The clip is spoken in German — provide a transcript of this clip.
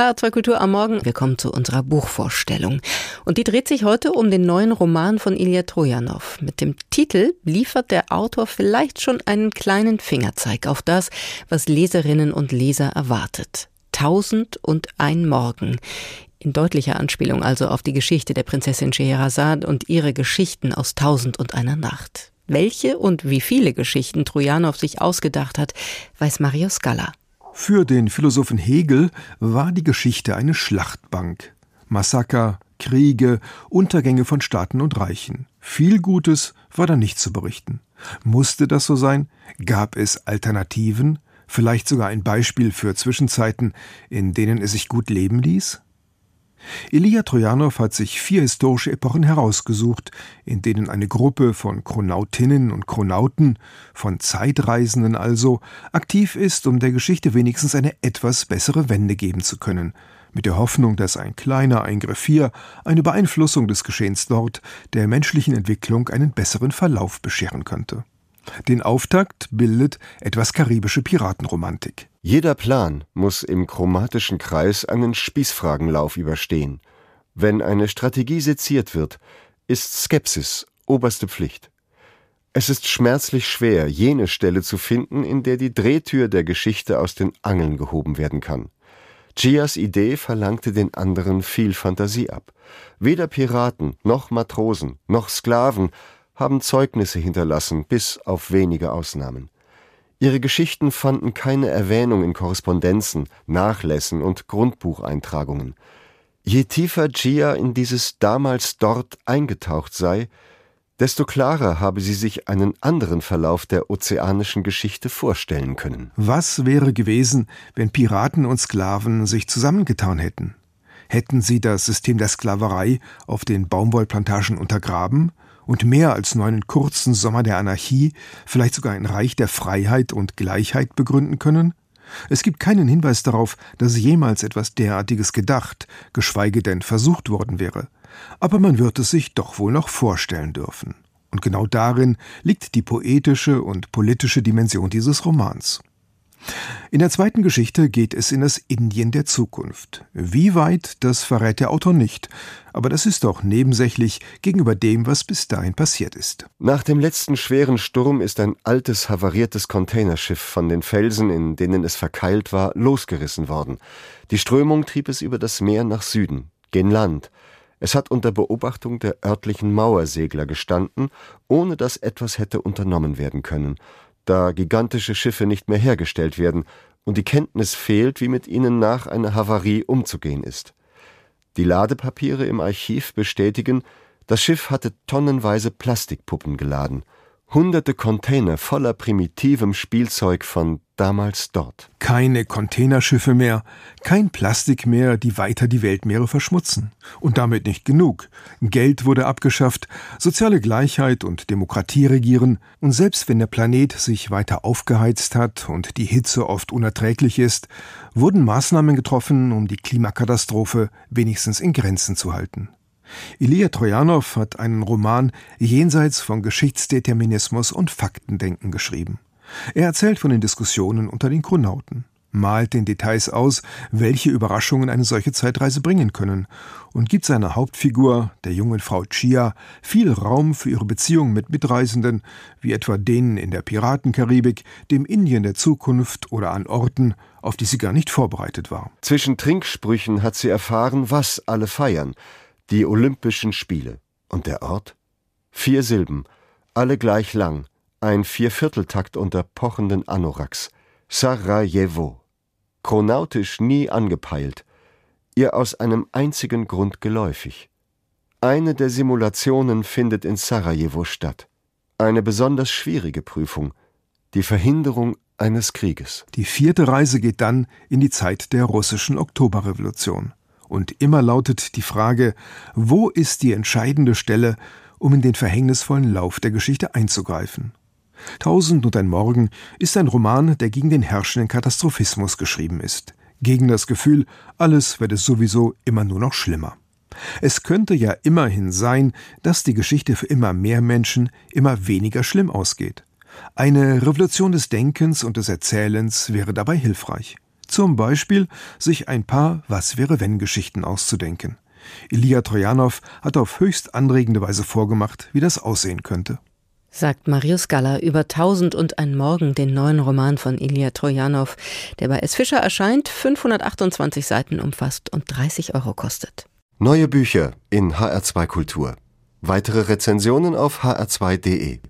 HR2 Kultur am Morgen. Wir kommen zu unserer Buchvorstellung. Und die dreht sich heute um den neuen Roman von Ilya Trojanow. Mit dem Titel liefert der Autor vielleicht schon einen kleinen Fingerzeig auf das, was Leserinnen und Leser erwartet. Tausend und ein Morgen. In deutlicher Anspielung also auf die Geschichte der Prinzessin Scheherazade und ihre Geschichten aus Tausend und einer Nacht. Welche und wie viele Geschichten Trojanow sich ausgedacht hat, weiß Mario Scala. Für den Philosophen Hegel war die Geschichte eine Schlachtbank. Massaker, Kriege, Untergänge von Staaten und Reichen. Viel Gutes war da nicht zu berichten. Musste das so sein? Gab es Alternativen? Vielleicht sogar ein Beispiel für Zwischenzeiten, in denen es sich gut leben ließ? Elia Trojanow hat sich vier historische Epochen herausgesucht, in denen eine Gruppe von Chronautinnen und Chronauten, von Zeitreisenden also, aktiv ist, um der Geschichte wenigstens eine etwas bessere Wende geben zu können, mit der Hoffnung, dass ein kleiner Eingriff hier, eine Beeinflussung des Geschehens dort, der menschlichen Entwicklung einen besseren Verlauf bescheren könnte. Den Auftakt bildet etwas karibische Piratenromantik. Jeder Plan muss im chromatischen Kreis einen Spießfragenlauf überstehen. Wenn eine Strategie seziert wird, ist Skepsis oberste Pflicht. Es ist schmerzlich schwer, jene Stelle zu finden, in der die Drehtür der Geschichte aus den Angeln gehoben werden kann. Gias Idee verlangte den anderen viel Fantasie ab. Weder Piraten, noch Matrosen, noch Sklaven haben Zeugnisse hinterlassen, bis auf wenige Ausnahmen. Ihre Geschichten fanden keine Erwähnung in Korrespondenzen, Nachlässen und Grundbucheintragungen. Je tiefer Gia in dieses damals dort eingetaucht sei, desto klarer habe sie sich einen anderen Verlauf der ozeanischen Geschichte vorstellen können. Was wäre gewesen, wenn Piraten und Sklaven sich zusammengetan hätten? Hätten sie das System der Sklaverei auf den Baumwollplantagen untergraben und mehr als nur einen kurzen Sommer der Anarchie, vielleicht sogar ein Reich der Freiheit und Gleichheit begründen können? Es gibt keinen Hinweis darauf, dass jemals etwas derartiges gedacht, geschweige denn versucht worden wäre. Aber man wird es sich doch wohl noch vorstellen dürfen. Und genau darin liegt die poetische und politische Dimension dieses Romans. In der zweiten Geschichte geht es in das Indien der Zukunft. Wie weit, das verrät der Autor nicht, aber das ist doch nebensächlich gegenüber dem, was bis dahin passiert ist. Nach dem letzten schweren Sturm ist ein altes, havariertes Containerschiff von den Felsen, in denen es verkeilt war, losgerissen worden. Die Strömung trieb es über das Meer nach Süden, gen Land. Es hat unter Beobachtung der örtlichen Mauersegler gestanden, ohne dass etwas hätte unternommen werden können da gigantische Schiffe nicht mehr hergestellt werden und die Kenntnis fehlt, wie mit ihnen nach einer Havarie umzugehen ist. Die Ladepapiere im Archiv bestätigen, das Schiff hatte tonnenweise Plastikpuppen geladen hunderte Container voller primitivem Spielzeug von damals dort. Keine Containerschiffe mehr, kein Plastik mehr, die weiter die Weltmeere verschmutzen. Und damit nicht genug. Geld wurde abgeschafft, soziale Gleichheit und Demokratie regieren, und selbst wenn der Planet sich weiter aufgeheizt hat und die Hitze oft unerträglich ist, wurden Maßnahmen getroffen, um die Klimakatastrophe wenigstens in Grenzen zu halten. Ilya Trojanow hat einen Roman jenseits von Geschichtsdeterminismus und Faktendenken geschrieben. Er erzählt von den Diskussionen unter den Chronauten, malt den Details aus, welche Überraschungen eine solche Zeitreise bringen können, und gibt seiner Hauptfigur, der jungen Frau Chia, viel Raum für ihre Beziehung mit Mitreisenden, wie etwa denen in der Piratenkaribik, dem Indien der Zukunft oder an Orten, auf die sie gar nicht vorbereitet war. Zwischen Trinksprüchen hat sie erfahren, was alle feiern, die Olympischen Spiele. Und der Ort? Vier Silben, alle gleich lang, ein Viervierteltakt unter pochenden Anoraks. Sarajevo. Chronautisch nie angepeilt, ihr aus einem einzigen Grund geläufig. Eine der Simulationen findet in Sarajevo statt. Eine besonders schwierige Prüfung, die Verhinderung eines Krieges. Die vierte Reise geht dann in die Zeit der russischen Oktoberrevolution. Und immer lautet die Frage, wo ist die entscheidende Stelle, um in den verhängnisvollen Lauf der Geschichte einzugreifen? Tausend und ein Morgen ist ein Roman, der gegen den herrschenden Katastrophismus geschrieben ist, gegen das Gefühl, alles werde sowieso immer nur noch schlimmer. Es könnte ja immerhin sein, dass die Geschichte für immer mehr Menschen immer weniger schlimm ausgeht. Eine Revolution des Denkens und des Erzählens wäre dabei hilfreich. Zum Beispiel sich ein paar Was-wäre-wenn-Geschichten auszudenken. Ilya Trojanow hat auf höchst anregende Weise vorgemacht, wie das aussehen könnte. Sagt Marius Galler über Tausend und ein Morgen, den neuen Roman von Ilya Trojanow, der bei S. Fischer erscheint, 528 Seiten umfasst und 30 Euro kostet. Neue Bücher in HR2 Kultur. Weitere Rezensionen auf hr2.de